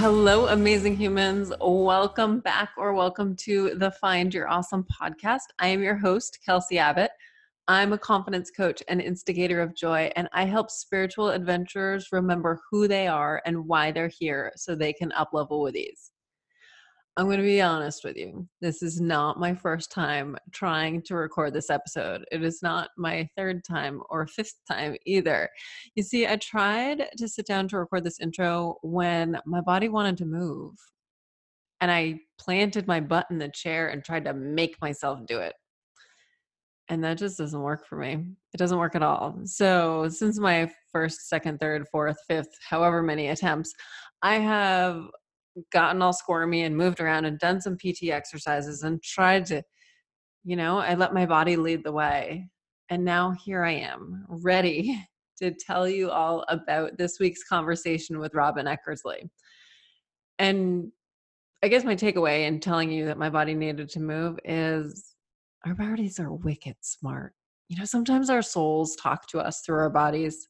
Hello, amazing humans. Welcome back or welcome to the Find Your Awesome podcast. I am your host, Kelsey Abbott. I'm a confidence coach and instigator of joy, and I help spiritual adventurers remember who they are and why they're here so they can uplevel with ease. I'm going to be honest with you. This is not my first time trying to record this episode. It is not my third time or fifth time either. You see, I tried to sit down to record this intro when my body wanted to move. And I planted my butt in the chair and tried to make myself do it. And that just doesn't work for me. It doesn't work at all. So, since my first, second, third, fourth, fifth, however many attempts, I have gotten all squirmy and moved around and done some PT exercises and tried to, you know, I let my body lead the way. And now here I am, ready to tell you all about this week's conversation with Robyn Eckersley. And I guess my takeaway in telling you that my body needed to move is our bodies are wicked smart. You know, sometimes our souls talk to us through our bodies.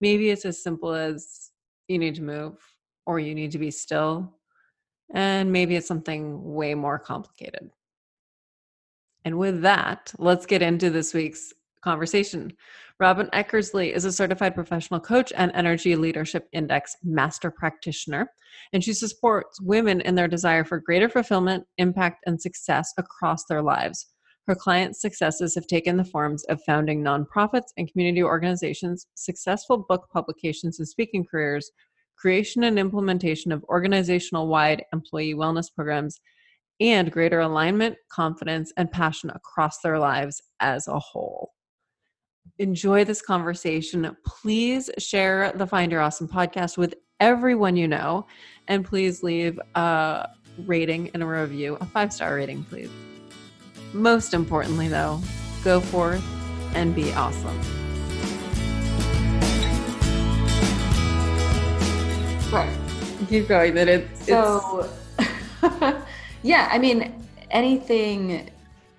Maybe it's as simple as you need to move or you need to be still. And maybe it's something way more complicated. And with that, let's get into this week's conversation. Robyn Eckersley is a certified professional coach and Energy Leadership Index master practitioner, and she supports women in their desire for greater fulfillment, impact, and success across their lives. Her clients' successes have taken the forms of founding nonprofits and community organizations, successful book publications and speaking careers, creation and implementation of organizational wide employee wellness programs, and greater alignment, confidence, and passion across their lives as a whole. Enjoy this conversation. Please share the Find Your Awesome podcast with everyone you know, and please leave a rating and a review, a five star rating, please. Most importantly, though, go forth and be awesome. Right. Keep going. That it's so. yeah, I mean, anything,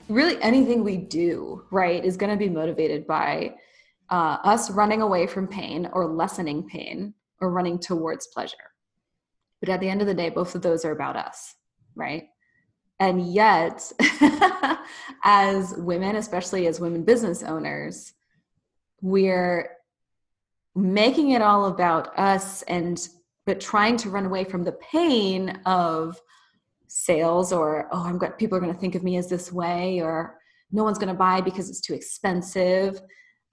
really, anything we do, right, is going to be motivated by uh, us running away from pain or lessening pain or running towards pleasure. But at the end of the day, both of those are about us, right? And yet, as women, especially as women business owners, we're making it all about us and but trying to run away from the pain of sales or oh i'm got people are going to think of me as this way or no one's going to buy because it's too expensive.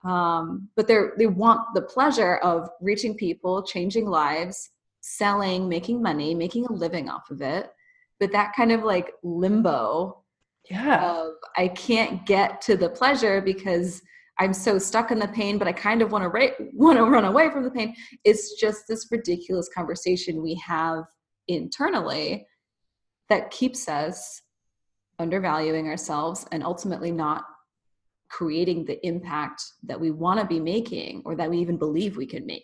Um, but they they want the pleasure of reaching people changing lives selling making money making a living off of it. But that kind of like limbo yeah. of i can't get to the pleasure because I'm so stuck in the pain, but I kind of want to ra- want to run away from the pain. It's just this ridiculous conversation we have internally that keeps us undervaluing ourselves and ultimately not creating the impact that we want to be making or that we even believe we can make.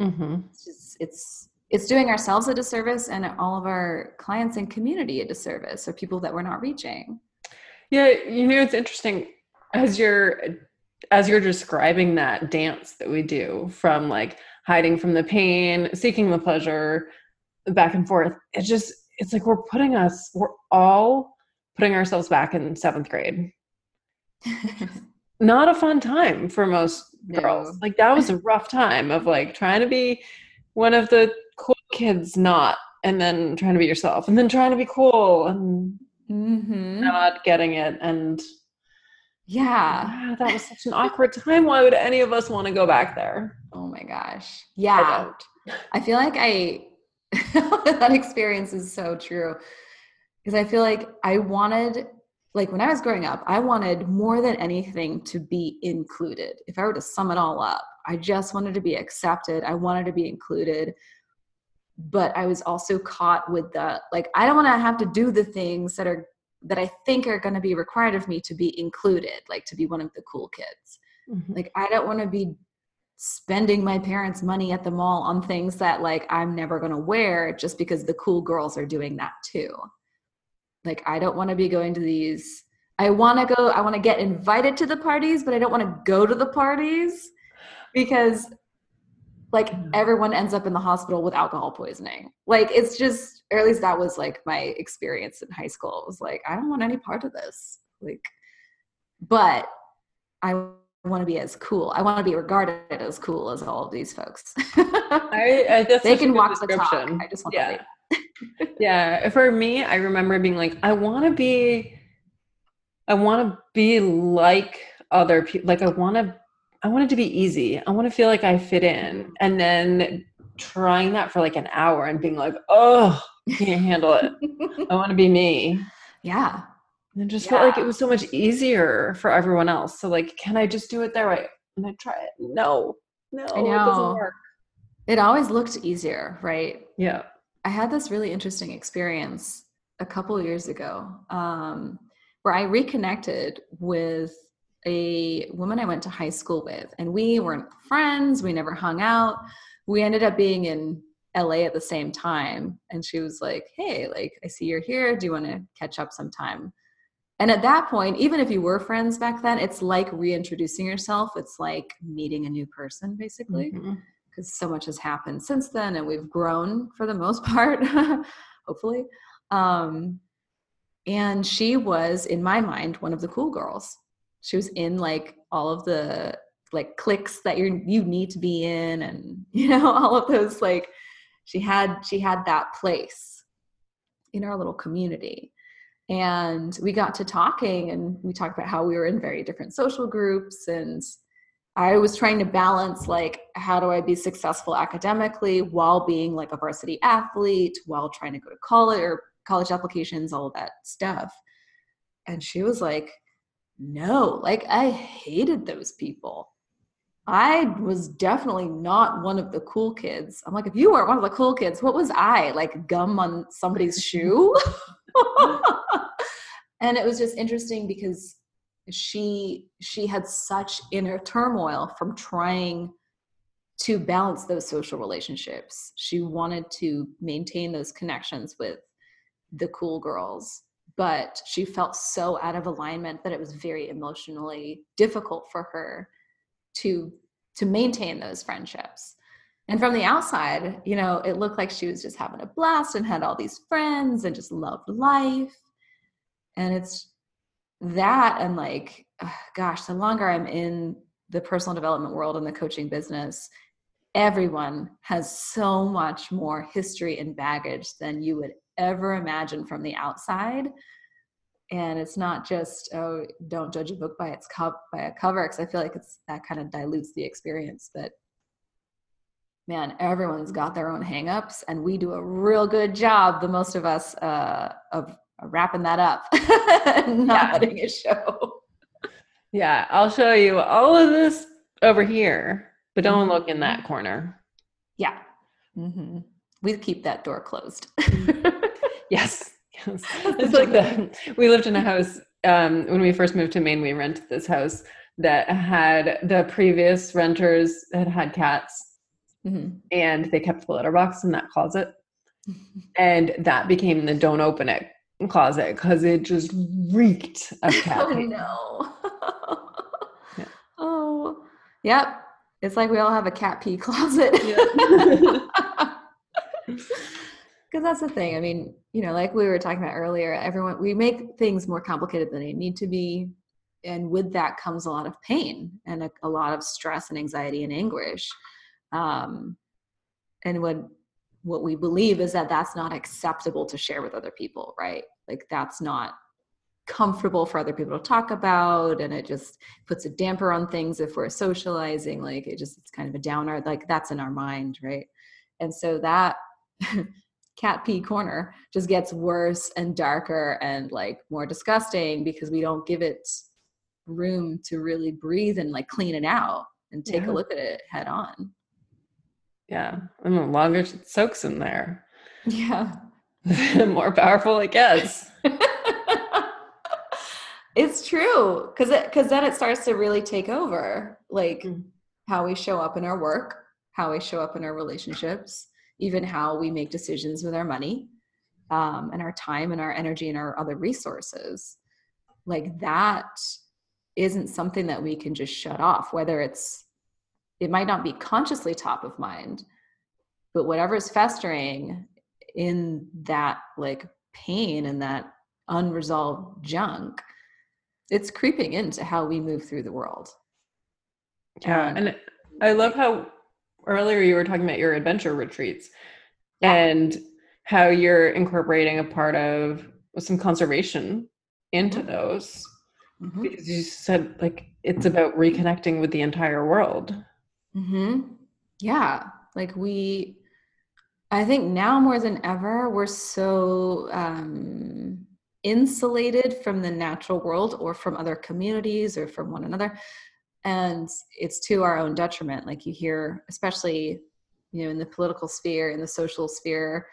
Mm-hmm. It's, just, it's it's doing ourselves a disservice and all of our clients and community a disservice or people that we're not reaching. Yeah, you know it's interesting as you're as you're describing that dance that we do from like hiding from the pain, seeking the pleasure, back and forth, it's just, it's like we're putting us, we're all putting ourselves back in seventh grade. Not a fun time for most girls. Like that was a rough time of like trying to be one of the cool kids, not, and then trying to be yourself, and then trying to be cool and mm-hmm. not getting it. And yeah. That was such an awkward time. Why would any of us want to go back there? Oh my gosh. Yeah. I, I feel like I, that experience is so true. Because I feel like I wanted, like when I was growing up, I wanted more than anything to be included. If I were to sum it all up, I just wanted to be accepted. I wanted to be included. But I was also caught with the, like, I don't want to have to do the things that are that I think are going to be required of me to be included, like to be one of the cool kids. Mm-hmm. Like I don't want to be spending my parents' money at the mall on things that like I'm never going to wear just because the cool girls are doing that too. Like I don't want to be going to these I want to go I want to get invited to the parties, but I don't want to go to the parties because like everyone ends up in the hospital with alcohol poisoning. Like it's just, or at least that was like my experience in high school. It was like, I don't want any part of this. Like, but I want to be as cool. I want to be regarded as cool as all of these folks. I, I they can walk the talk. I just want yeah. to. yeah. For me, I remember being like, I want to be, I want to be like other people. Like I want to I want it to be easy. I want to feel like I fit in. And then trying that for like an hour and being like, oh, I can't handle it. I want to be me. Yeah. And it just yeah. felt like it was so much easier for everyone else. So like, can I just do it that way? And I try it. No, no, it doesn't work. It always looked easier, right? Yeah. I had this really interesting experience a couple years ago um, where I reconnected with a woman I went to high school with, and we weren't friends. We never hung out. We ended up being in LA at the same time. And she was like, Hey, like, I see you're here. Do you want to catch up sometime? And at that point, even if you were friends back then, it's like reintroducing yourself. It's like meeting a new person, basically, because mm-hmm. so much has happened since then, and we've grown for the most part, hopefully. Um, and she was, in my mind, one of the cool girls she was in like all of the like cliques that you you need to be in and you know all of those like she had she had that place in our little community. And we got to talking and we talked about how we were in very different social groups and i was trying to balance like how do i be successful academically while being like a varsity athlete while trying to go to college or college applications all of that stuff. And she was like no, like I hated those people. I was definitely not one of the cool kids. I'm like, if you weren't one of the cool kids, what was I? Like gum on somebody's shoe? and it was just interesting because she she had such inner turmoil from trying to balance those social relationships. She wanted to maintain those connections with the cool girls but she felt so out of alignment that it was very emotionally difficult for her to to maintain those friendships. And from the outside you know it looked like she was just having a blast and had all these friends and just loved life. And it's that and like gosh the longer i'm in the personal development world and the coaching business everyone has so much more history and baggage than you would ever imagine from the outside and it's not just oh don't judge a book by its cup by a cover because i feel like it's that kind of dilutes the experience but man everyone's got their own hangups and we do a real good job the most of us uh, of wrapping that up not yeah. letting it show yeah i'll show you all of this over here but don't mm-hmm. look in that corner yeah mm-hmm. we keep that door closed yes yes. It's like the we lived in a house um, when we first moved to maine we rented this house that had the previous renters had had cats. Mm-hmm. and they kept the litter box in that closet. And that became the don't open it closet because it just reeked of cat oh no. Yeah. oh. Yep. It's like we all have a cat pee closet because that's the thing i mean you know like we were talking about earlier everyone we make things more complicated than they need to be and with that comes a lot of pain and a, a lot of stress and anxiety and anguish. Um, and what what we believe is that that's not acceptable to share with other people right? Like that's not comfortable for other people to talk about and it just puts a damper on things if we're socializing like it just it's kind of a downer like that's in our mind right? And so that cat pee corner just gets worse and darker and like more disgusting because we don't give it room to really breathe and like clean it out and take yeah. a look at it head on. Yeah. And the longer it soaks in there. Yeah. the more powerful it gets. it's true. Cause it cause then it starts to really take over like mm. how we show up in our work, how we show up in our relationships, even how we make decisions with our money um, and our time and our energy and our other resources. Like that isn't something that we can just shut off whether it's it might not be consciously top of mind but whatever's festering in that like pain and that unresolved junk it's creeping into how we move through the world. Yeah um, and i love how earlier you were talking about your adventure retreats yeah. and how you're incorporating a part of some conservation into mm-hmm. those mm-hmm. because you said like it's about reconnecting with the entire world mm-hmm. yeah like we i think now more than ever we're so um insulated from the natural world or from other communities or from one another and it's to our own detriment like you hear especially you know in the political sphere in the social sphere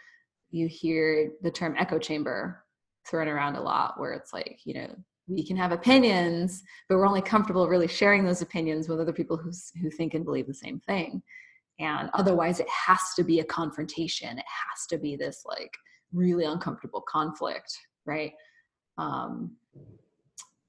you hear the term echo chamber thrown around a lot where it's like you know we can have opinions but we're only comfortable really sharing those opinions with other people who, who think and believe the same thing. And otherwise it has to be a confrontation. It has to be this like really uncomfortable conflict right? Um,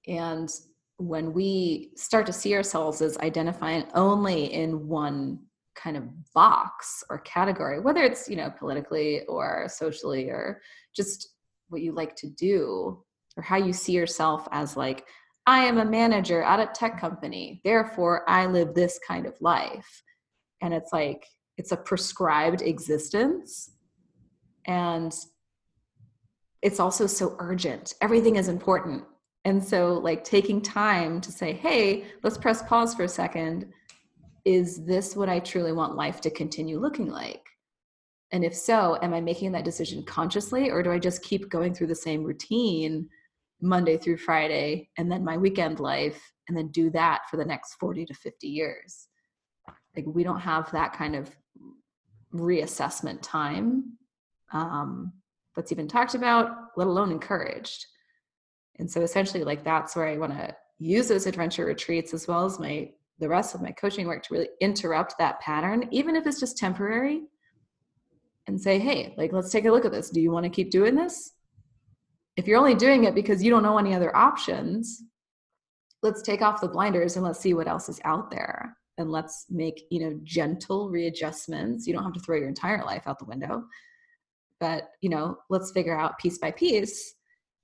and when we start to see ourselves as identifying only in one kind of box or category whether it's you know politically or socially or just what you like to do or how you see yourself as like i am a manager at a tech company therefore i live this kind of life. And it's like it's a prescribed existence. And it's also so urgent. Everything is important and so like taking time to say hey let's press pause for a second is this what I truly want life to continue looking like? And if so, am I making that decision consciously or do I just keep going through the same routine Monday through Friday and then my weekend life and then do that for the next 40 to 50 years? Like we don't have that kind of reassessment time um, that's even talked about, let alone encouraged. And so essentially, like that's where I want to use those adventure retreats as well as my the rest of my coaching work to really interrupt that pattern, even if it's just temporary, and say, hey, like, let's take a look at this. Do you want to keep doing this? If you're only doing it because you don't know any other options, let's take off the blinders and let's see what else is out there. And let's make, you know, gentle readjustments. You don't have to throw your entire life out the window. But, you know, let's figure out piece by piece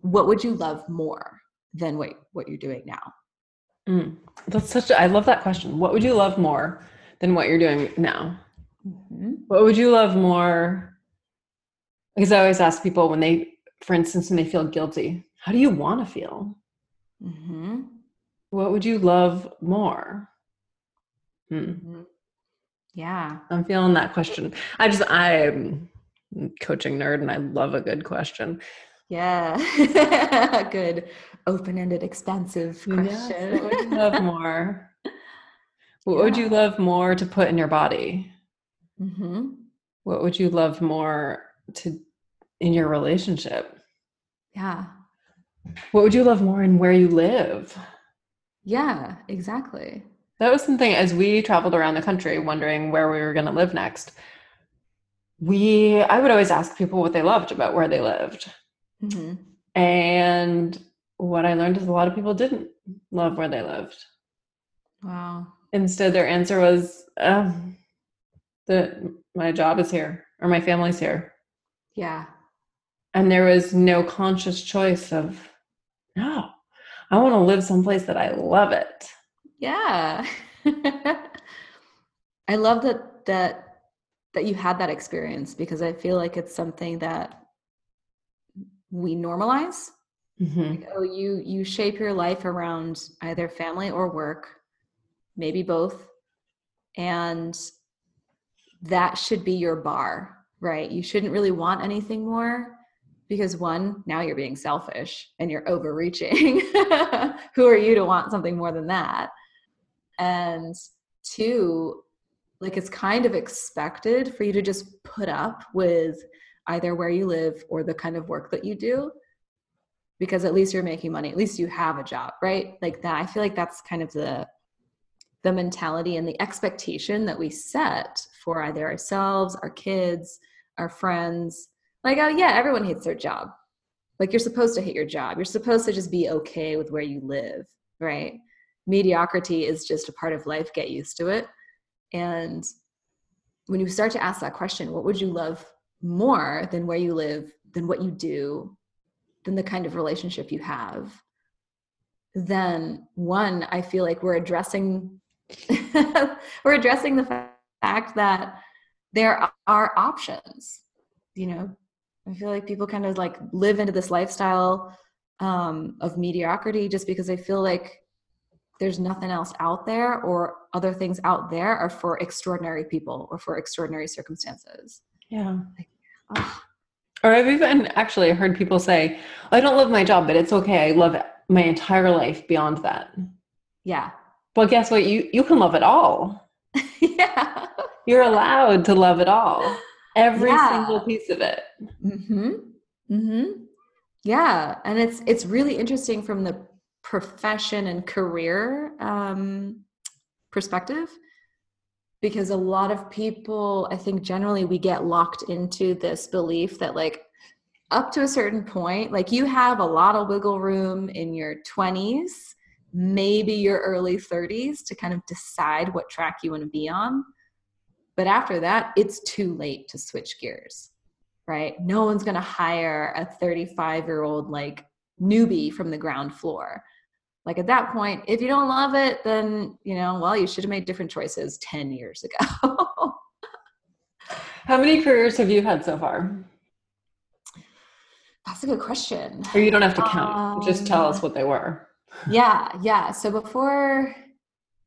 what would you love more than what, what you're doing now? Mm, that's such a, I love that question. What would you love more than what you're doing now? Mm-hmm. What would you love more? Because I always ask people when they, for instance, when they feel guilty, how do you want to feel? Mm-hmm. What would you love more? Hmm. Mm-hmm. Yeah. I'm feeling that question. I just, I'm coaching nerd and I love a good question. Yeah. Good open-ended, expansive question. Yes. What would you love more? What yeah. would you love more to put in your body? Mm-hmm. What would you love more to in your relationship? Yeah. What would you love more in where you live? Yeah, exactly. That was something as we traveled around the country wondering where we were going to live next. We I would always ask people what they loved about where they lived. Mm-hmm. And what I learned is a lot of people didn't love where they lived. Wow. Instead, their answer was, um, that my job is here or my family's here. Yeah. And there was no conscious choice of, no, I want to live someplace that I love it. Yeah. I love that that that you had that experience because I feel like it's something that we normalize. Mm-hmm. like, oh you you shape your life around either family or work maybe both. And that should be your bar right? You shouldn't really want anything more because one now you're being selfish and you're overreaching. Who are you to want something more than that? And two like it's kind of expected for you to just put up with either where you live or the kind of work that you do because at least you're making money at least you have a job right? Like that i feel like that's kind of the the mentality and the expectation that we set for either ourselves our kids our friends. Like oh yeah everyone hates their job. Like you're supposed to hate your job. You're supposed to just be okay with where you live right? Mediocrity is just a part of life. Get used to it. And when you start to ask that question, what would you love more than where you live, than what you do, than the kind of relationship you have? Then one, I feel like we're addressing we're addressing the fact that there are options. You know, I feel like people kind of like live into this lifestyle um, of mediocrity just because they feel like there's nothing else out there or other things out there are for extraordinary people or for extraordinary circumstances. Yeah. Like. Or I've even actually heard people say, I don't love my job, but it's okay. I love my entire life beyond that. Yeah. Well, guess what? You you can love it all. yeah. You're allowed to love it all. Every yeah. single piece of it. Mm-hmm. Mm-hmm. Yeah. And it's it's really interesting from the profession and career um, perspective because a lot of people i think generally we get locked into this belief that like up to a certain point like you have a lot of wiggle room in your 20s maybe your early 30s to kind of decide what track you want to be on. But after that it's too late to switch gears right? No one's going to hire a 35 year old like newbie from the ground floor like at that point if you don't love it then you know well you should have made different choices 10 years ago. How many careers have you had so far? That's a good question. Or you don't have to count. Um, just tell us um, what they were. yeah yeah. So before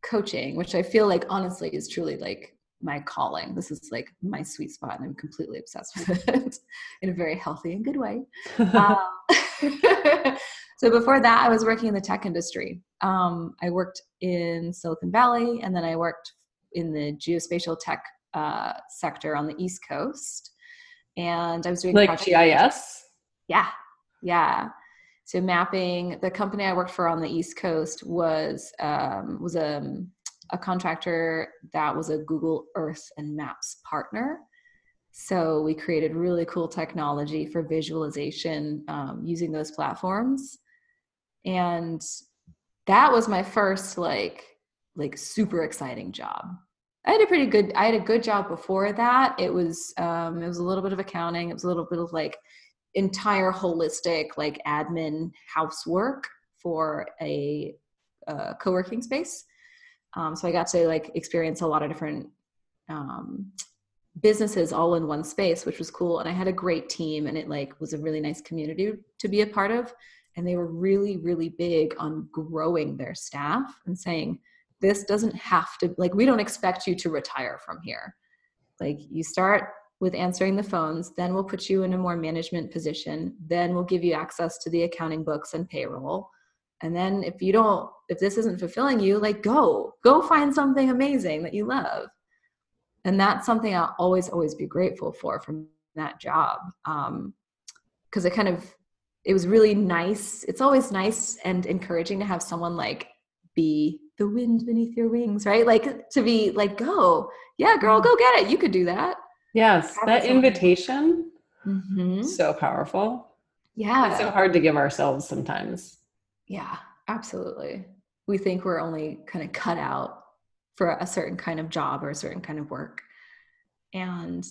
coaching which i feel like honestly is truly like my calling this is like my sweet spot and i'm completely obsessed with it in a very healthy and good way um, so before that, I was working in the tech industry. Um, I worked in Silicon Valley, and then I worked in the geospatial tech uh, sector on the East Coast. And I was doing like GIS. Yeah, yeah. So mapping. The company I worked for on the East Coast was um, was a a contractor that was a Google Earth and Maps partner. So we created really cool technology for visualization um, using those platforms. And that was my first like like super exciting job. I had a pretty good i had a good job before that. It was um it was a little bit of accounting. It was a little bit of like entire holistic like admin housework for a, a co-working space um, so i got to like experience a lot of different um, businesses all in one space which was cool. And i had a great team and it like was a really nice community to be a part of. And they were really really big on growing their staff and saying this doesn't have to like we don't expect you to retire from here. Like you start with answering the phones then we'll put you in a more management position then we'll give you access to the accounting books and payroll and then if you don't if this isn't fulfilling you like go go find something amazing that you love and that's something i'll always always be grateful for from that job um because it kind of it was really nice. It's always nice and encouraging to have someone like be the wind beneath your wings, right? Like to be like, go, yeah, girl, go get it. You could do that. Yes, have that invitation, mm-hmm. so powerful. Yeah, it's so hard to give ourselves sometimes. Yeah, absolutely. We think we're only kind of cut out for a certain kind of job or a certain kind of work, and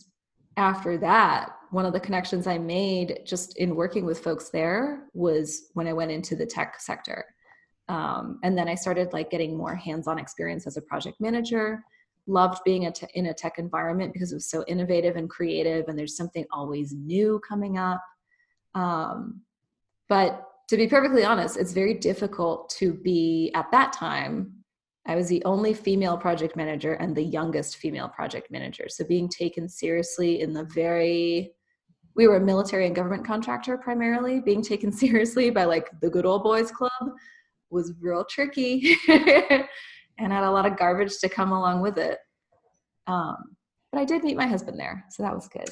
after that, one of the connections I made just in working with folks there was when I went into the tech sector. Um, and then I started like getting more hands-on experience as a project manager. Loved being in a tech environment because it was so innovative and creative, and there's something always new coming up. Um, but to be perfectly honest, it's very difficult to be at that time I was the only female project manager and the youngest female project manager. So being taken seriously in the very we were a military and government contractor primarily, being taken seriously by like the good old boys club was real tricky and had a lot of garbage to come along with it. Um, but I did meet my husband there, so that was good.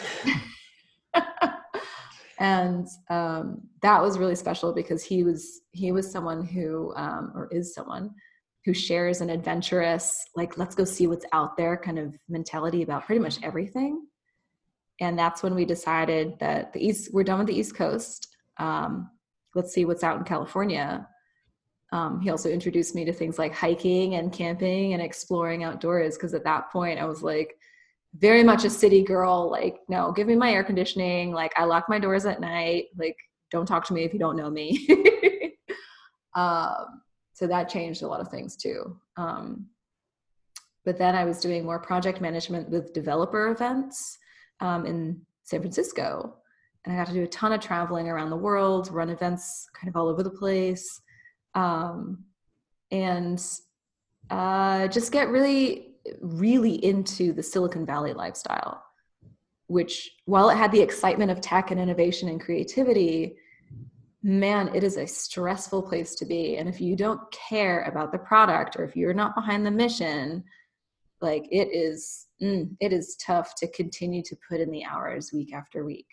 and um, that was really special because he was he was someone who um, or is someone who shares an adventurous, like, let's go see what's out there kind of mentality about pretty much everything. And that's when we decided that the East, we're done with the East Coast. Um, let's see what's out in California. Um, he also introduced me to things like hiking and camping and exploring outdoors because at that point I was like very much a city girl. Like, no, give me my air conditioning. Like, I lock my doors at night. Like, don't talk to me if you don't know me. um, so that changed a lot of things too. Um, but then I was doing more project management with developer events um, in San Francisco. And I got to do a ton of traveling around the world, run events kind of all over the place, um, and uh, just get really, really into the Silicon Valley lifestyle, which, while it had the excitement of tech and innovation and creativity, man, it is a stressful place to be. And if you don't care about the product or if you're not behind the mission, like it is mm, it is tough to continue to put in the hours week after week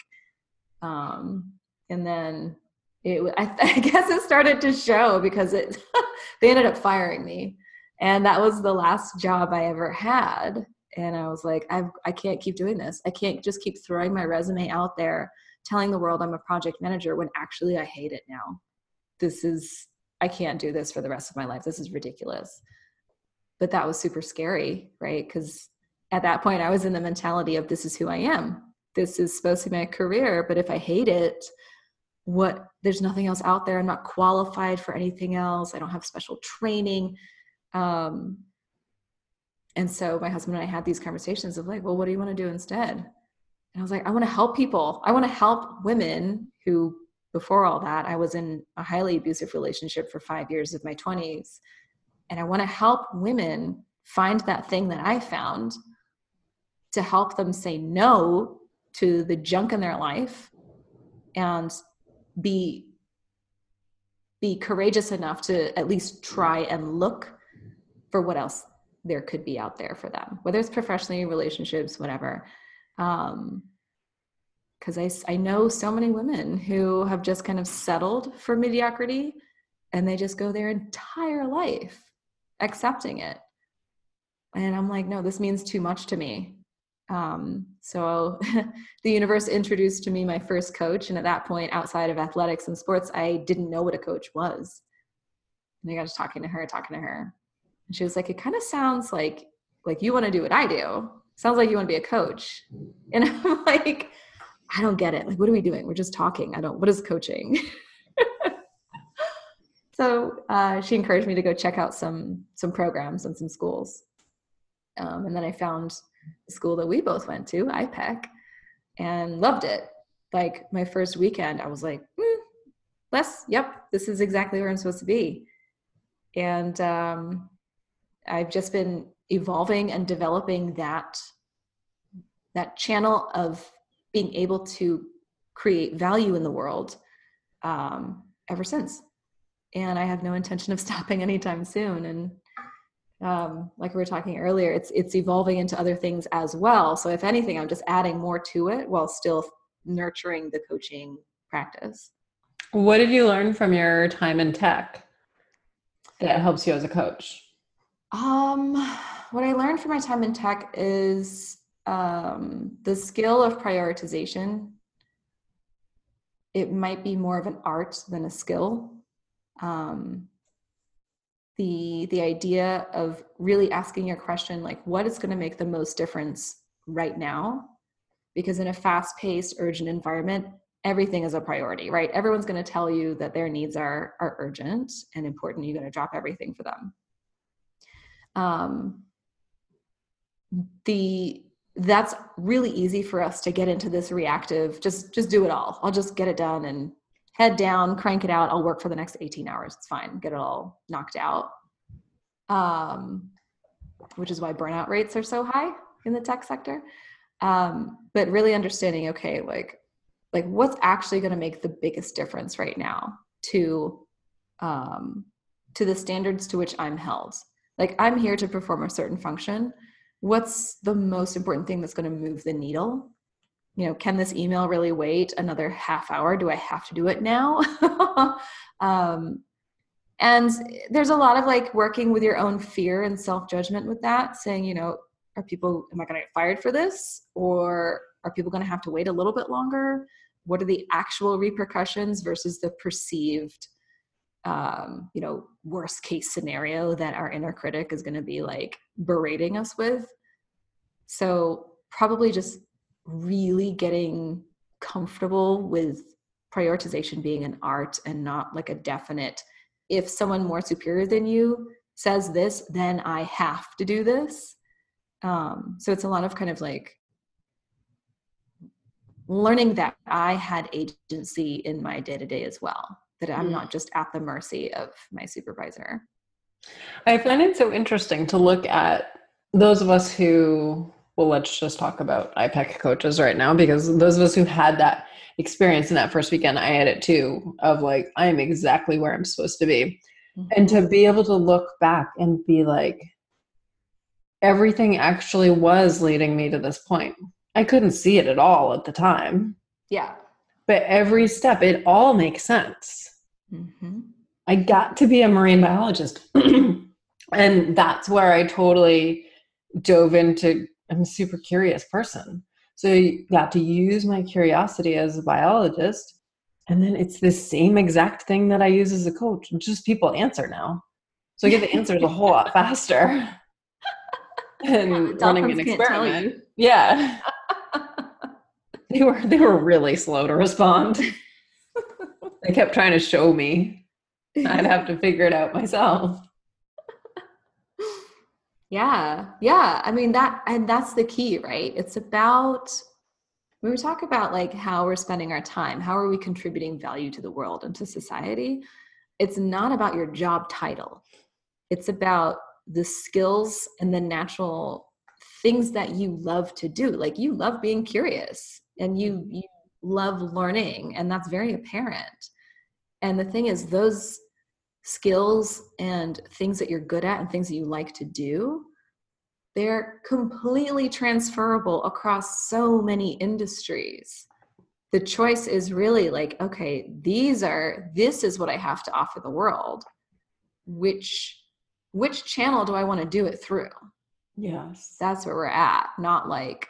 um, and then it I, I guess it started to show because it they ended up firing me and that was the last job i ever had. And i was like I've, i can't keep doing this. I can't just keep throwing my resume out there telling the world i'm a project manager when actually i hate it now. This is i can't do this for the rest of my life. This is ridiculous. But that was super scary right? Because at that point i was in the mentality of this is who i am. This is supposed to be my career but if i hate it what there's nothing else out there. I'm not qualified for anything else. I don't have special training um, and so my husband and i had these conversations of like well what do you want to do instead? And i was like i want to help people. I want to help women who before all that i was in a highly abusive relationship for five years of my 20s and I want to help women find that thing that I found to help them say no to the junk in their life and be be courageous enough to at least try and look for what else there could be out there for them whether it's professionally relationships whatever um because I, I know so many women who have just kind of settled for mediocrity and they just go their entire life accepting it. And I'm like, no, this means too much to me. Um, so the universe introduced to me my first coach. And at that point, outside of athletics and sports, I didn't know what a coach was. And I got to talking to her, talking to her. And she was like, it kind of sounds like like you want to do what I do. Sounds like you want to be a coach. And I'm like, I don't get it. Like, what are we doing? We're just talking. I don't, what is coaching? so uh, she encouraged me to go check out some some programs and some schools um, and then i found the school that we both went to ipec and loved it like my first weekend i was like mm, yep this is exactly where i'm supposed to be and um, i've just been evolving and developing that that channel of being able to create value in the world um, ever since and I have no intention of stopping anytime soon. And um, like we were talking earlier, it's it's evolving into other things as well. So if anything, I'm just adding more to it while still nurturing the coaching practice. What did you learn from your time in tech that helps you as a coach? Um, what I learned from my time in tech is um, the skill of prioritization. It might be more of an art than a skill. Um, the the idea of really asking your question like what is going to make the most difference right now? Because in a fast-paced urgent environment everything is a priority right? Everyone's going to tell you that their needs are are urgent and important you're going to drop everything for them um, the that's really easy for us to get into this reactive just just do it all i'll just get it done and head down, crank it out. I'll work for the next 18 hours. It's fine. Get it all knocked out. Um, which is why burnout rates are so high in the tech sector. Um, but really understanding, okay, like, like what's actually going to make the biggest difference right now to, um, to the standards to which I'm held. Like I'm here to perform a certain function. What's the most important thing that's going to move the needle you know, can this email really wait another half hour? Do I have to do it now? um, and there's a lot of like working with your own fear and self judgment with that, saying, you know, are people, am I going to get fired for this? Or are people going to have to wait a little bit longer? What are the actual repercussions versus the perceived um, you know, worst case scenario that our inner critic is going to be like berating us with. So, probably just really getting comfortable with prioritization being an art and not like a definite if someone more superior than you says this then i have to do this um, so it's a lot of kind of like learning that i had agency in my day to day as well that i'm mm. not just at the mercy of my supervisor. I find it so interesting to look at those of us who well let's just talk about ipec coaches right now because those of us who had that experience in that first weekend i had it too of like i'm exactly where i'm supposed to be. Mm-hmm. and to be able to look back and be like everything actually was leading me to this point. I couldn't see it at all at the time. Yeah. But every step it all makes sense mm-hmm. i got to be a marine biologist and that's where i totally dove into i'm a super curious person so I got to use my curiosity as a biologist. And then it's the same exact thing that I use as a coach. Just people answer now. So I get the answers a whole lot faster than running an experiment. Yeah. they were they were really slow to respond. They kept trying to show me. I'd have to figure it out myself. Yeah. Yeah. I mean, that, and that's the key, right? It's about, when we talk about like how we're spending our time, how are we contributing value to the world and to society? It's not about your job title, it's about the skills and the natural things that you love to do. Like you love being curious and you, you love learning, and that's very apparent. And the thing is, those skills and things that you're good at and things that you like to do they're completely transferable across so many industries. The choice is really like okay these are this is what i have to offer the world. Which which channel do i want to do it through? Yes. That's where we're at not like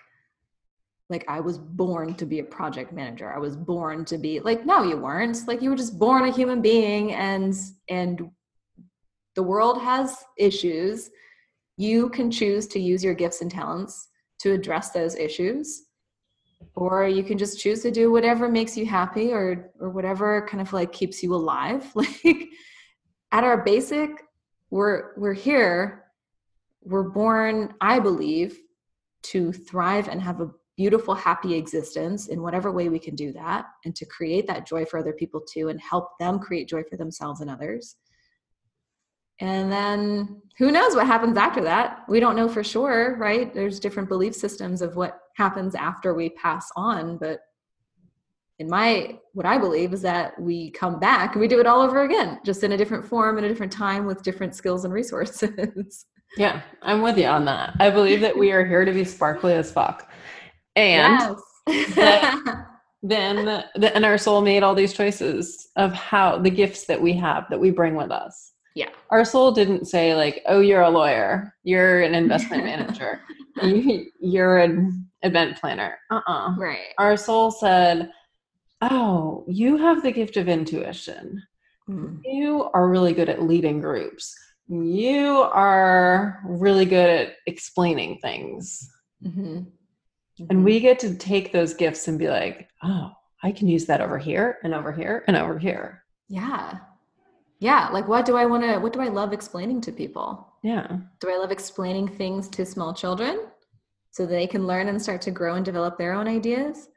like I was born to be a project manager. I was born to be like no you weren't. Like you were just born a human being and and the world has issues. You can choose to use your gifts and talents to address those issues or you can just choose to do whatever makes you happy or or whatever kind of like keeps you alive. Like at our basic we're we're here we're born I believe to thrive and have a beautiful, happy existence in whatever way we can do that, and to create that joy for other people too, and help them create joy for themselves and others. And then who knows what happens after that? We don't know for sure, right? There's different belief systems of what happens after we pass on, but in my what I believe is that we come back and we do it all over again, just in a different form, in a different time, with different skills and resources. Yeah, I'm with you on that. I believe that we are here to be sparkly as fuck and yes. then the, and our soul made all these choices of how the gifts that we have that we bring with us. Yeah. Our soul didn't say like oh you're a lawyer. You're an investment manager. You, are an event planner. Uh-uh. Right. Our soul said oh you have the gift of intuition. Mm. you are really good at leading groups. You are really good at explaining things. Mm-hmm. Mm-hmm. And we get to take those gifts and be like, oh, I can use that over here and over here and over here. Yeah. Yeah. Like, what do I want to, what do I love explaining to people? Yeah. Do I love explaining things to small children so they can learn and start to grow and develop their own ideas?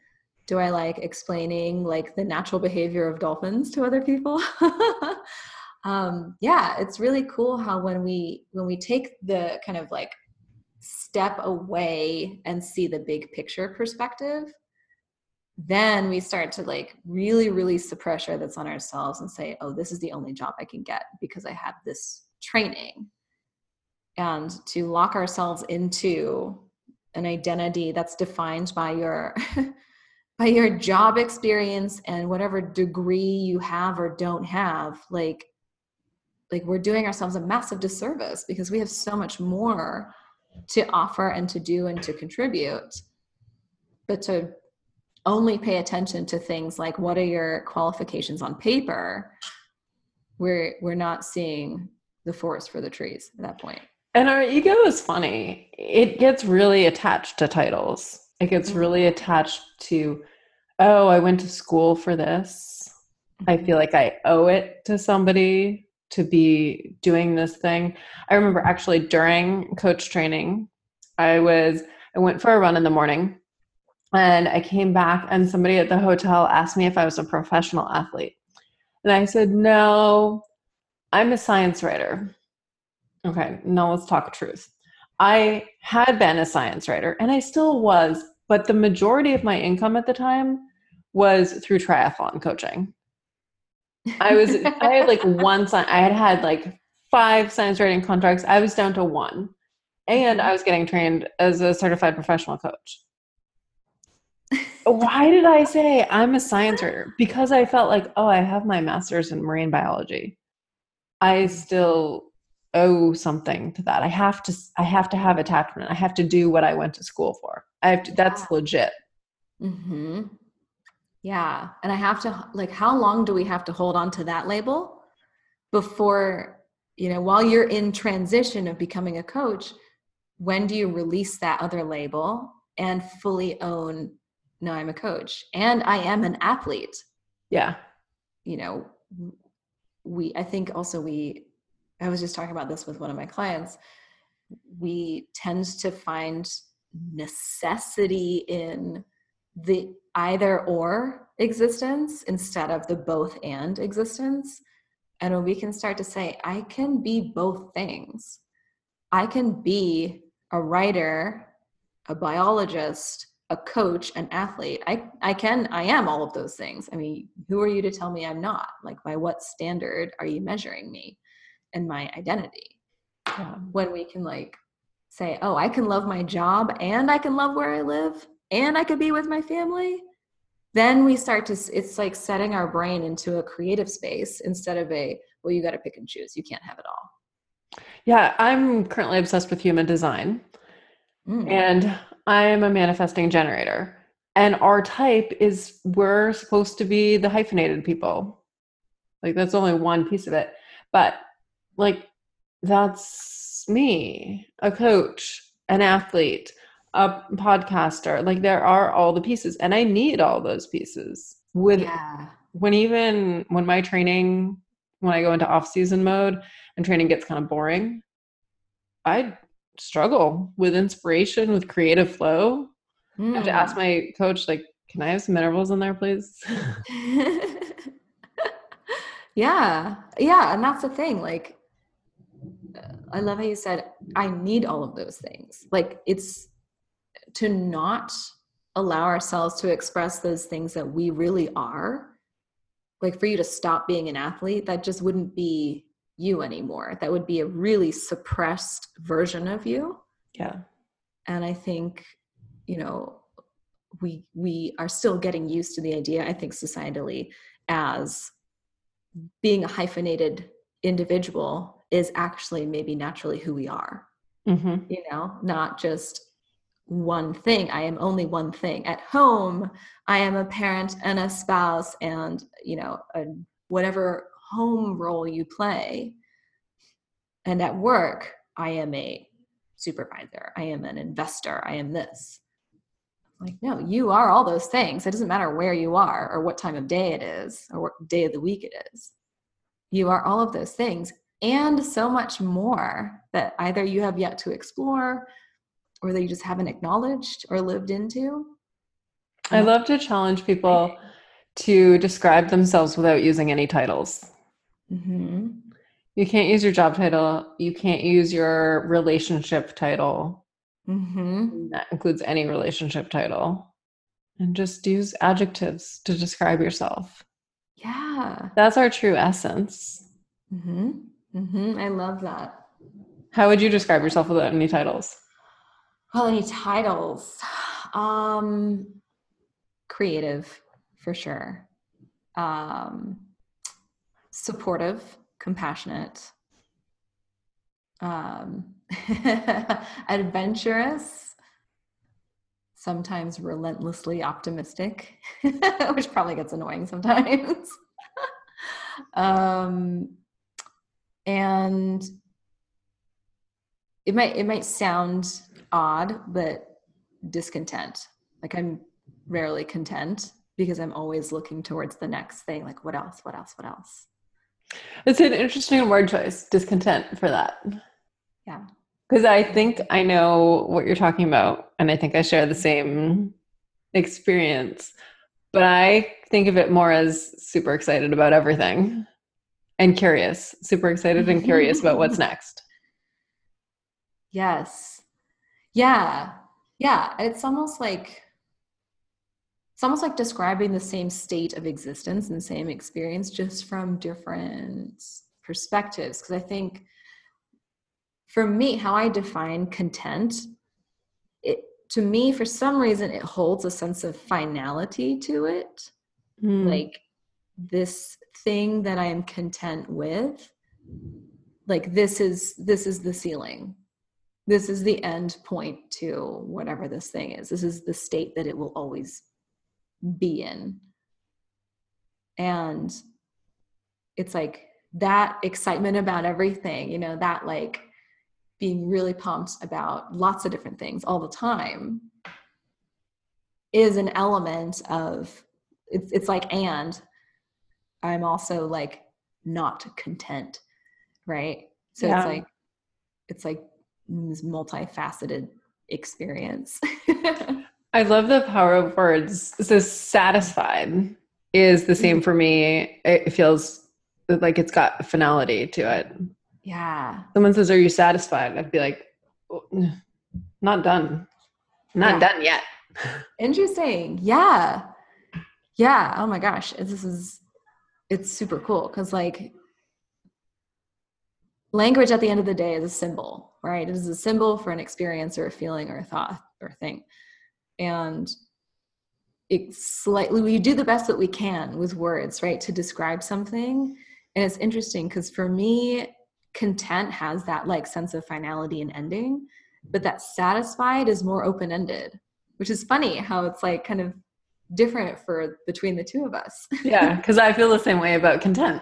Do I like explaining like the natural behavior of dolphins to other people? um, yeah, it's really cool how when we when we take the kind of like step away and see the big picture perspective then we start to like really release the pressure that's on ourselves and say oh this is the only job i can get because i have this training. And to lock ourselves into an identity that's defined by your by your job experience and whatever degree you have or don't have like like we're doing ourselves a massive disservice because we have so much more to offer and to do and to contribute but to only pay attention to things like what are your qualifications on paper we're we're not seeing the forest for the trees at that point. And our ego is funny. It gets really attached to titles. It gets Mm-hmm. really attached to, oh, I went to school for this. I feel like I owe it to somebody to be doing this thing. I remember actually during coach training, I was I went for a run in the morning and I came back and somebody at the hotel asked me if I was a professional athlete. And I said, "No, I'm a science writer." Okay, now let's talk truth. I had been a science writer and I still was, but the majority of my income at the time was through triathlon coaching. I was I had like one sign I had had like five science writing contracts. I was down to one. And I was getting trained as a certified professional coach. Why did I say I'm a science writer? Because I felt like, oh, I have my master's in marine biology. I still owe something to that. I have to I have to have attachment. I have to do what I went to school for. I have to, that's legit. hmm Yeah. And I have to, like, how long do we have to hold on to that label before, you know, while you're in transition of becoming a coach, when do you release that other label and fully own, no, I'm a coach and I am an athlete? Yeah. You know, we, I think also we, I was just talking about this with one of my clients. We tend to find necessity in the either or existence instead of the both and existence. And when we can start to say, I can be both things, I can be a writer, a biologist, a coach, an athlete. I, I can, I am all of those things. I mean, who are you to tell me I'm not? Like, by what standard are you measuring me and my identity? Yeah. when we can like say, oh, I can love my job and I can love where I live and I could be with my family, then we start to, it's like setting our brain into a creative space instead of a, well, you got to pick and choose. You can't have it all. Yeah, I'm currently obsessed with human design. Mm. And I am a manifesting generator. And our type is we're supposed to be the hyphenated people. Like that's only one piece of it. But like that's me, a coach, an athlete, a podcaster. Like there are all the pieces and I need all those pieces. With yeah. when even when my training when I go into off season mode and training gets kind of boring, I struggle with inspiration, with creative flow. I have to ask my coach, like, can I have some intervals in there, please? Mm. yeah. Yeah. And that's the thing. Like, I love how you said, I need all of those things. Like, it's to not allow ourselves to express those things that we really are. Like, for you to stop being an athlete, that just wouldn't be you anymore. That would be a really suppressed version of you. yeah. And I think, you know, we we are still getting used to the idea, I think societally, as being a hyphenated individual is actually maybe naturally who we are hmm you know not just one thing. I am only one thing. At home i am a parent and a spouse and you know a, whatever home role you play. And at work i am a supervisor. I am an investor. I am this. Like no you are all those things. It doesn't matter where you are or what time of day it is or what day of the week it is. You are all of those things. And so much more that either you have yet to explore or that you just haven't acknowledged or lived into. I love to challenge people to describe themselves without using any titles. hmm You can't use your job title. You can't use your relationship title. hmm That includes any relationship title. And just use adjectives to describe yourself. Yeah. That's our true essence. hmm hmm I love that. How would you describe yourself without any titles? Well, any titles? Um, creative, for sure. Um, supportive, compassionate. Um, adventurous. Sometimes relentlessly optimistic, which probably gets annoying sometimes. um, and it might it might sound odd but discontent. Like i'm rarely content because i'm always looking towards the next thing like what else what else what else? It's an interesting word choice discontent for that. Yeah. Because i think i know what you're talking about and i think i share the same experience but i think of it more as super excited about everything and curious super excited and curious about what's next. Yes. Yeah. Yeah. It's almost like it's almost like describing the same state of existence and same experience just from different perspectives. Because I think for me, how I define content, it to me, for some reason, it holds a sense of finality to it. Mm. Like this thing that I am content with, like this is this is the ceiling this is the end point to whatever this thing is. This is the state that it will always be in. And it's like that excitement about everything you know that like being really pumped about lots of different things all the time is an element of it's it's like and i'm also like not content right? So yeah. it's like it's like this multifaceted experience. I love the power of words. So satisfied is the same mm-hmm. for me. It feels like it's got finality to it. Yeah. Someone says, Are you satisfied? I'd be like, Not done. Not yeah. done yet. Interesting. Yeah. Yeah. Oh my gosh. This is, it's super cool because, like, language at the end of the day is a symbol, right? It is a symbol for an experience or a feeling or a thought or a thing. And it's slightly, we do the best that we can with words, right, to describe something. And it's interesting because for me, content has that like sense of finality and ending, but that satisfied is more open ended, which is funny how it's like kind of different for between the two of us. yeah, because I feel the same way about content.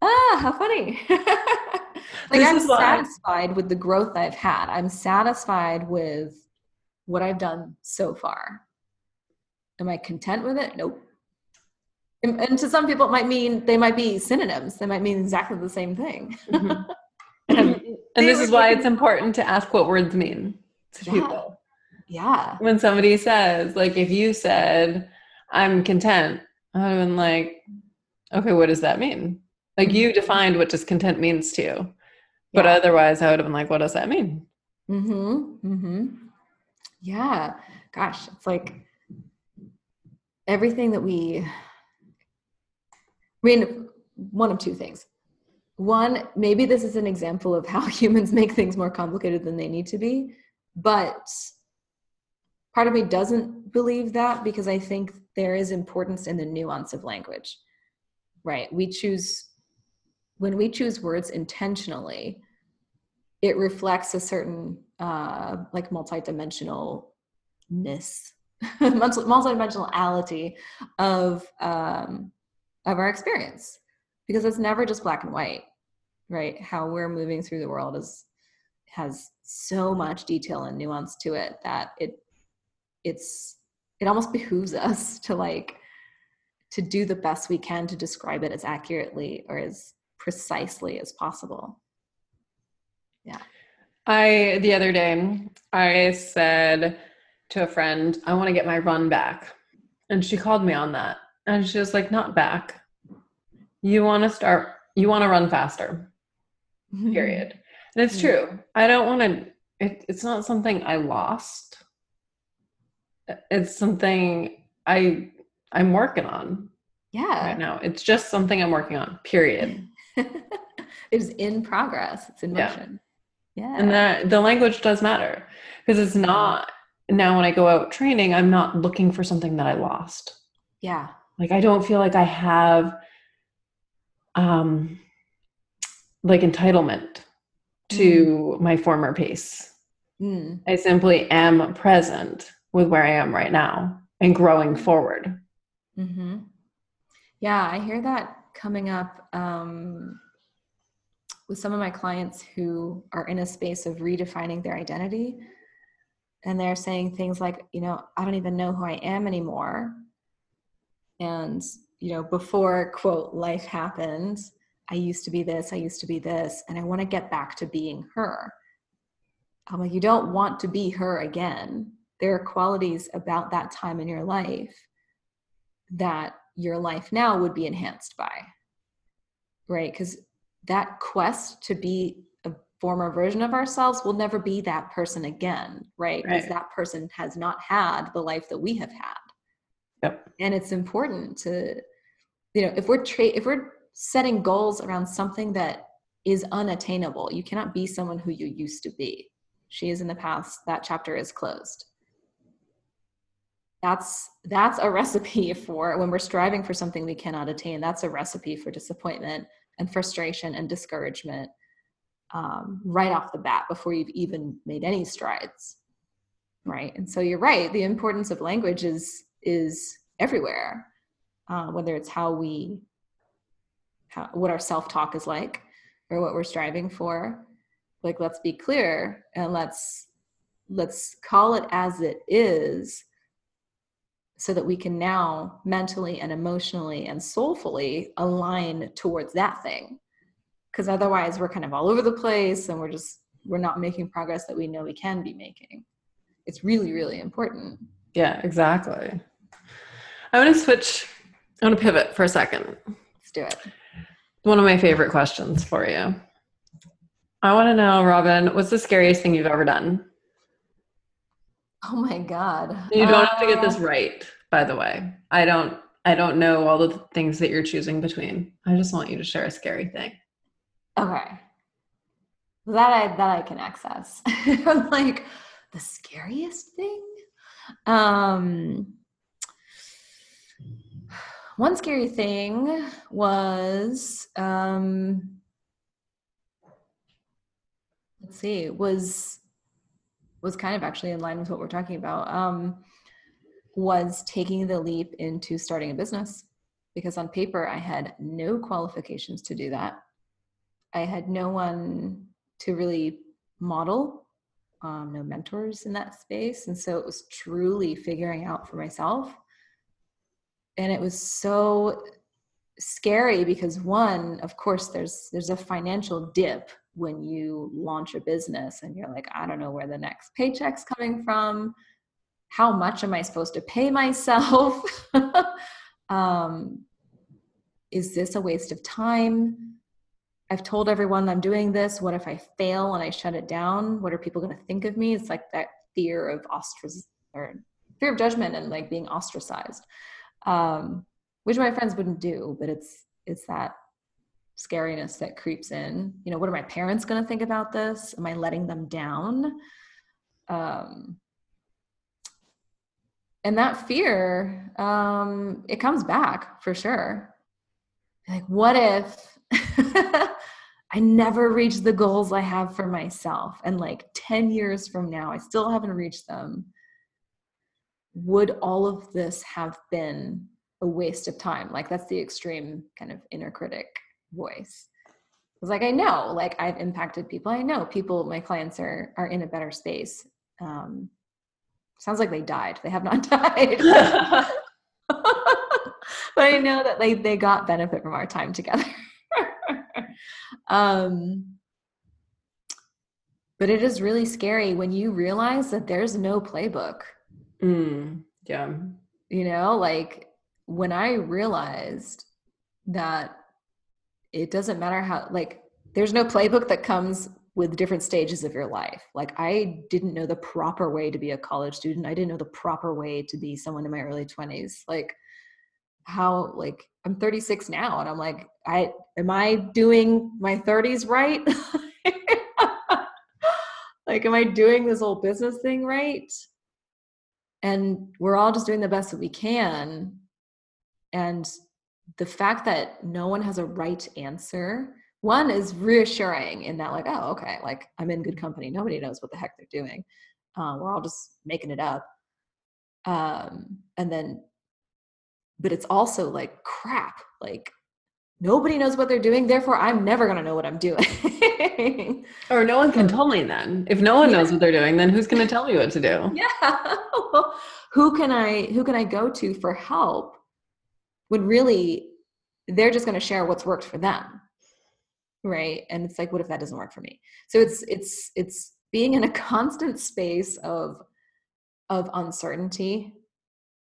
Ah, how funny. like this I'm satisfied with the growth I've had. I'm satisfied with what I've done so far. Am I content with it? Nope. And, and to some people, it might mean they might be synonyms. They might mean exactly the same thing. Mm-hmm. and, and this is why it's important to ask what words mean to yeah. people. Yeah. When somebody says, like, if you said, I'm content, I would have been like, okay, what does that mean? Like, you mm-hmm. defined what discontent means to you. But otherwise, I would have been like, what does that mean? Mm-hmm. Mm-hmm. Yeah. Gosh, it's like everything that we I mean, one of two things. One, maybe this is an example of how humans make things more complicated than they need to be, but part of me doesn't believe that because I think there is importance in the nuance of language. Right? We choose when we choose words intentionally, it reflects a certain uh, like multidimensionalness, multidimensionality of um, of our experience, because it's never just black and white, right? How we're moving through the world is has so much detail and nuance to it that it it's it almost behooves us to like to do the best we can to describe it as accurately or as precisely as possible yeah. I, the other day, I said to a friend, I want to get my run back. And she called me on that. And she was like, not back. You want to start, you want to run faster, mm-hmm. period. And it's mm-hmm. true. I don't want to, it, it's not something I lost. It's something I, I'm working on. Yeah. Right now. It's just something I'm working on, period. Mm. It's in progress. It's in motion. Yeah. And that the language does matter because it's not now when I go out training, I'm not looking for something that I lost. Yeah. Like I don't feel like I have um like entitlement to mm. my former pace. Mm. I simply am present with where I am right now and growing forward. Mm-hmm. Yeah, I hear that coming up um, with some of my clients who are in a space of redefining their identity. And they're saying things like you know i don't even know who i am anymore. And you know before quote life happened i used to be this i used to be this and i want to get back to being her. I'm like you don't want to be her again. There are qualities about that time in your life that your life now would be enhanced by right? Because that quest to be a former version of ourselves will never be that person again right? Because right. that person has not had the life that we have had. Yep. And it's important to you know if we're tra- if we're setting goals around something that is unattainable you cannot be someone who you used to be. She is in the past. That chapter is closed that's that's a recipe for when we're striving for something we cannot attain that's a recipe for disappointment and frustration and discouragement um, right off the bat before you've even made any strides right? And so you're right the importance of language is is everywhere uh, whether it's how we how, what our self-talk is like or what we're striving for. Like let's be clear and let's let's call it as it is so that we can now mentally and emotionally and soulfully align towards that thing. Because otherwise we're kind of all over the place and we're just we're not making progress that we know we can be making. It's really really important. Yeah exactly. I want to switch i want to pivot for a second. Let's do it. One of my favorite questions for you. I want to know Robyn what's the scariest thing you've ever done? Oh my god. You don't uh, have to get this uh, right, by the way. I don't I don't know all the things that you're choosing between. I just want you to share a scary thing. Okay. That I that I can access. Like the scariest thing. Um one scary thing was um let's see, was was kind of actually in line with what we're talking about um, was taking the leap into starting a business because on paper i had no qualifications to do that. I had no one to really model um, no mentors in that space. And so it was truly figuring out for myself. And it was so scary because one of course there's there's a financial dip when you launch a business and you're like, I don't know where the next paycheck's coming from. How much am I supposed to pay myself? um, is this a waste of time? I've told everyone I'm doing this. What if I fail and I shut it down? What are people going to think of me? It's like that fear of ostrac or fear of judgment and like being ostracized, um, which my friends wouldn't do. But it's it's that scariness that creeps in you know what are my parents going to think about this am i letting them down um and that fear um it comes back for sure. Like what if i never reach the goals i have for myself? And like 10 years from now i still haven't reached them. Would all of this have been a waste of time? Like that's the extreme kind of inner critic voice. It's like i know like i've impacted people. I know people my clients are are in a better space um sounds like they died. They have not died. But i know that they they got benefit from our time together. Um but it is really scary when you realize that there's no playbook. Mm, yeah. You know like when i realized that it doesn't matter how like there's no playbook that comes with different stages of your life. Like I didn't know the proper way to be a college student. I didn't know the proper way to be someone in my early 20s. Like how like I'm 36 now and I'm like I am I doing my 30s right? like am I doing this whole business thing right? And we're all just doing the best that we can and the fact that no one has a right answer one is reassuring in that like oh okay like i'm in good company. Nobody knows what the heck they're doing. Uh, we're all just making it up. Um, and then but it's also like crap. Like nobody knows what they're doing. Therefore i'm never going to know what i'm doing. Or no one can tell me then. If no one knows what they're doing then who's going to tell me what to do? Yeah. Who can i who can i go to for help when really they're just going to share what's worked for them right? And it's like what if that doesn't work for me? So it's it's it's being in a constant space of of uncertainty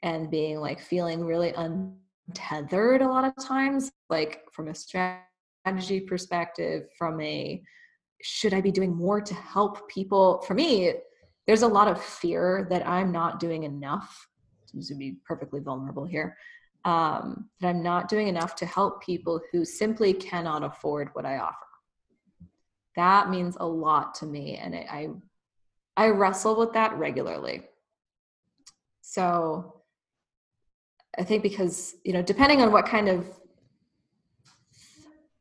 and being like feeling really untethered a lot of times like from a strategy perspective from a should i be doing more to help people? For me there's a lot of fear that i'm not doing enough. Seems to be perfectly vulnerable here um, that I'm not doing enough to help people who simply cannot afford what I offer. That means a lot to me, and it, I I wrestle with that regularly. So I think because you know, depending on what kind of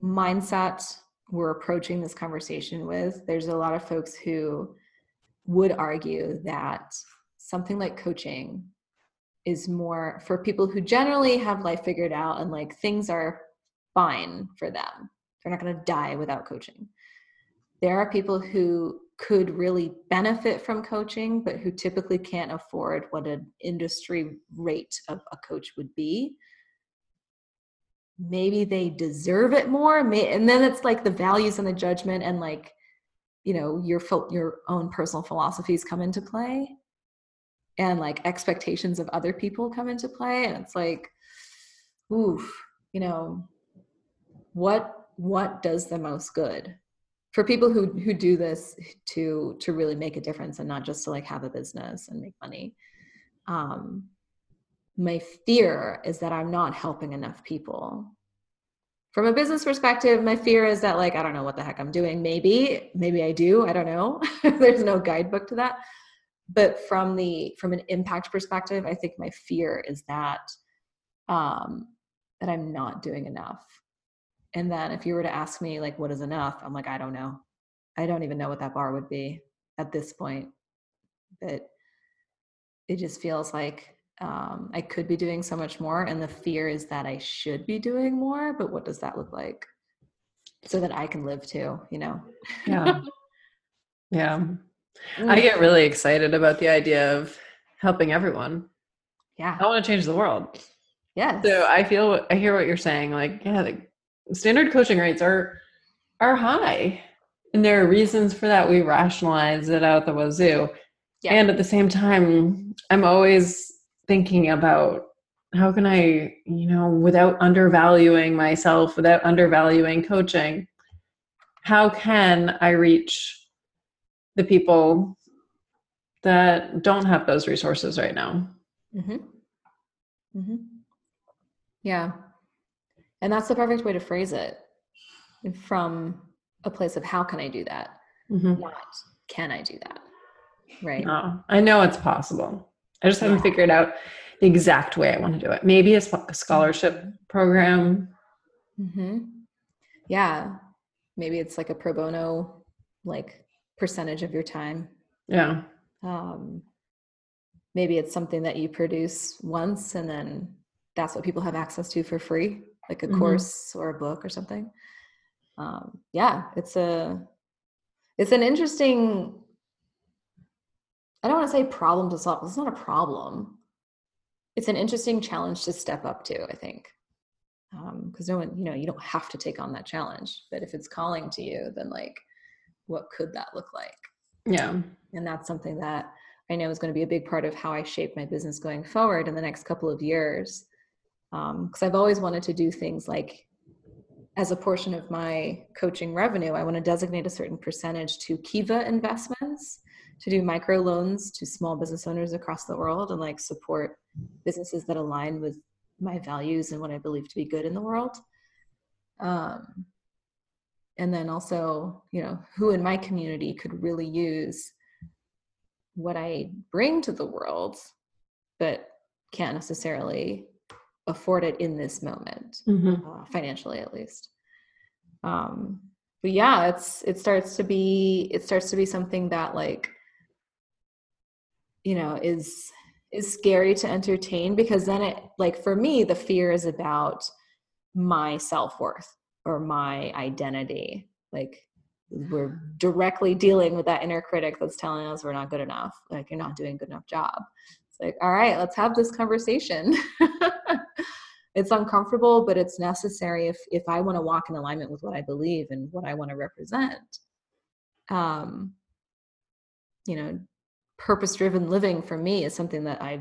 mindset we're approaching this conversation with, there's a lot of folks who would argue that something like coaching is more for people who generally have life figured out and like things are fine for them. They're not going to die without coaching. There are people who could really benefit from coaching, but who typically can't afford what an industry rate of a coach would be. Maybe they deserve it more, and then it's like the values and the judgment and like you know your your own personal philosophies come into play and like expectations of other people come into play and it's like oof you know what what does the most good? For people who who do this to to really make a difference and not just to like have a business and make money um my fear is that i'm not helping enough people. From a business perspective my fear is that like i don't know what the heck i'm doing. Maybe maybe i do i don't know. There's no guidebook to that but from the from an impact perspective i think my fear is that um that i'm not doing enough. And then if you were to ask me like what is enough? I'm like i don't know. I don't even know what that bar would be at this point. But it just feels like um, i could be doing so much more and the fear is that i should be doing more but what does that look like? So that i can live too you know? Yeah. Yeah I mm. get really excited about the idea of helping everyone. Yeah. I want to change the world. Yeah. So I feel I hear what you're saying. Like, yeah, the standard coaching rates are are high. And there are reasons for that. We rationalize it out the wazoo. Yeah. And at the same time, I'm always thinking about how can I, you know, without undervaluing myself, without undervaluing coaching, how can I reach the people that don't have those resources right now. Mm-hmm. Mm-hmm. Yeah. And that's the perfect way to phrase it from a place of how can I do that? Mm-hmm. Not can I do that? Right. No, I know it's possible. I just haven't yeah. figured out the exact way I want to do it. Maybe a, a scholarship program. Mm-hmm. Yeah. Maybe it's like a pro bono, like percentage of your time. Yeah. Um, maybe it's something that you produce once and then that's what people have access to for free, like a mm-hmm. course or a book or something. Um, yeah, it's a it's an interesting I don't want to say problem to solve. It's not a problem. It's an interesting challenge to step up to, I think. Because um, no one, you know, you don't have to take on that challenge. But if it's calling to you, then like what could that look like? Yeah. And that's something that I know is going to be a big part of how I shape my business going forward in the next couple of years. Because um, I've always wanted to do things like, as a portion of my coaching revenue, I want to designate a certain percentage to Kiva investments to do micro loans to small business owners across the world and like support businesses that align with my values and what I believe to be good in the world. Um, and then also you know who in my community could really use what i bring to the world but can't necessarily afford it in this moment mm-hmm. uh, financially at least um but yeah it's it starts to be it starts to be something that like you know is is scary to entertain because then it like for me the fear is about my self-worth or my identity like we're directly dealing with that inner critic that's telling us we're not good enough like you're not doing a good enough job. It's like all right let's have this conversation. It's uncomfortable but it's necessary if if i want to walk in alignment with what i believe and what i want to represent. Um you know purpose driven living for me is something that i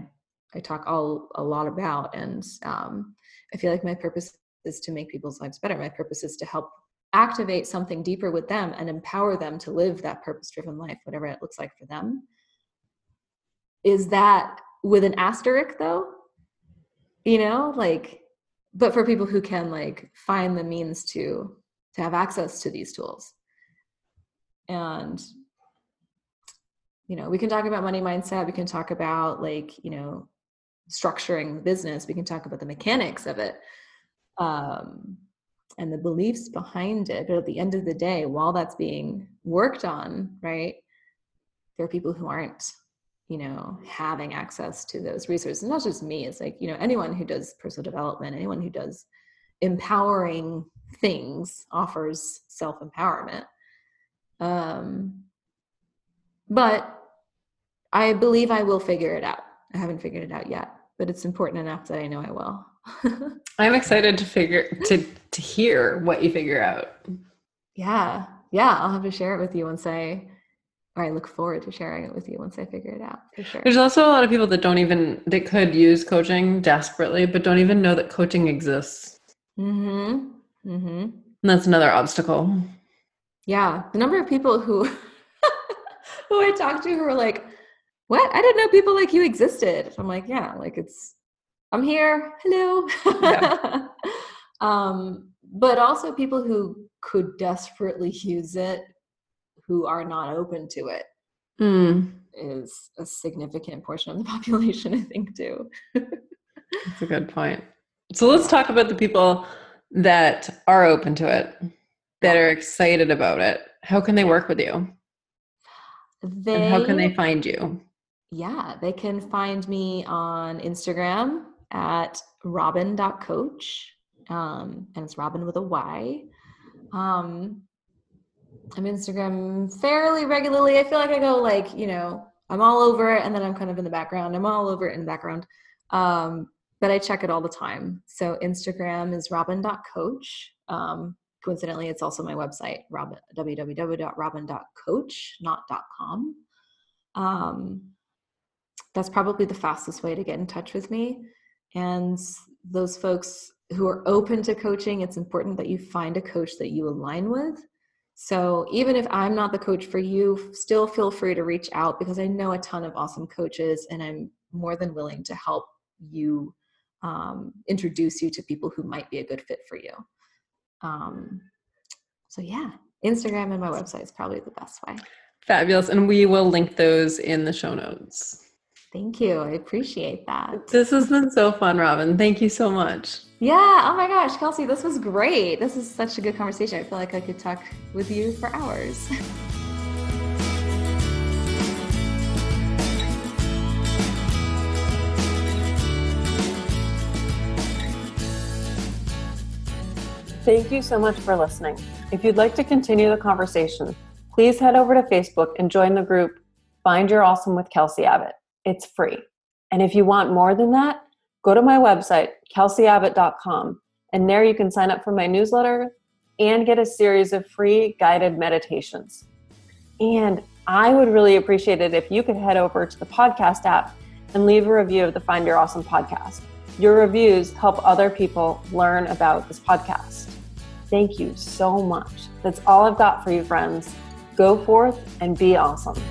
i talk all a lot about and um i feel like my purpose is to make people's lives better. My purpose is to help activate something deeper with them and empower them to live that purpose driven life whatever it looks like for them. Is that with an asterisk though? You know like but for people who can like find the means to to have access to these tools. And you know we can talk about money mindset. We can talk about like you know structuring business. We can talk about the mechanics of it um and the beliefs behind it but at the end of the day while that's being worked on right there are people who aren't you know having access to those resources. Not just me. It's like you know anyone who does personal development anyone who does empowering things offers self empowerment um but i believe i will figure it out. I haven't figured it out yet but it's important enough that i know i will I'm excited to figure to to hear what you figure out. Yeah. Yeah, I'll have to share it with you once I or I look forward to sharing it with you once I figure it out for sure. There's also a lot of people that don't even that could use coaching desperately, but don't even know that coaching exists. Mm Mhm. Mm Mhm. And that's another obstacle. Yeah, the number of people who who I talked to who were like, "What? I didn't know people like you existed." I'm like, "Yeah, like it's I'm here. Hello. Yeah. um, but also people who could desperately use it who are not open to it mm. is a significant portion of the population, I think, too. That's a good point. So let's talk about the people that are open to it, that are excited about it. How can they work with you? They, and how can they find you? Yeah, they can find me on Instagram at robyn.coach. Um, and it's Robyn with a Y. Um, I'm Instagram fairly regularly. I feel like I go like, you know, I'm all over it and then I'm kind of in the background. I'm all over it in the background. Um, but I check it all the time. So Instagram is robyn.coach. Um, coincidentally, it's also my website, robyn, www.robyn.coach, not .com. Um, that's probably the fastest way to get in touch with me and those folks who are open to coaching it's important that you find a coach that you align with. So even if i'm not the coach for you still feel free to reach out because i know a ton of awesome coaches and i'm more than willing to help you um, introduce you to people who might be a good fit for you. Um, so yeah instagram and my website is probably the best way. Fabulous. And we will link those in the show notes Thank you. I appreciate that. This has been so fun, Robyn. Thank you so much. Yeah. Oh my gosh, Kelsey, this was great. This is such a good conversation. I feel like I could talk with you for hours. Thank you so much for listening. If you'd like to continue the conversation, please head over to Facebook and join the group Find Your Awesome with Kelsey Abbott. It's free. And if you want more than that, go to my website, kelseyabbott.com, and there you can sign up for my newsletter and get a series of free guided meditations. And I would really appreciate it if you could head over to the podcast app and leave a review of the Find Your Awesome podcast. Your reviews help other people learn about this podcast. Thank you so much. That's all I've got for you, friends. Go forth and be awesome.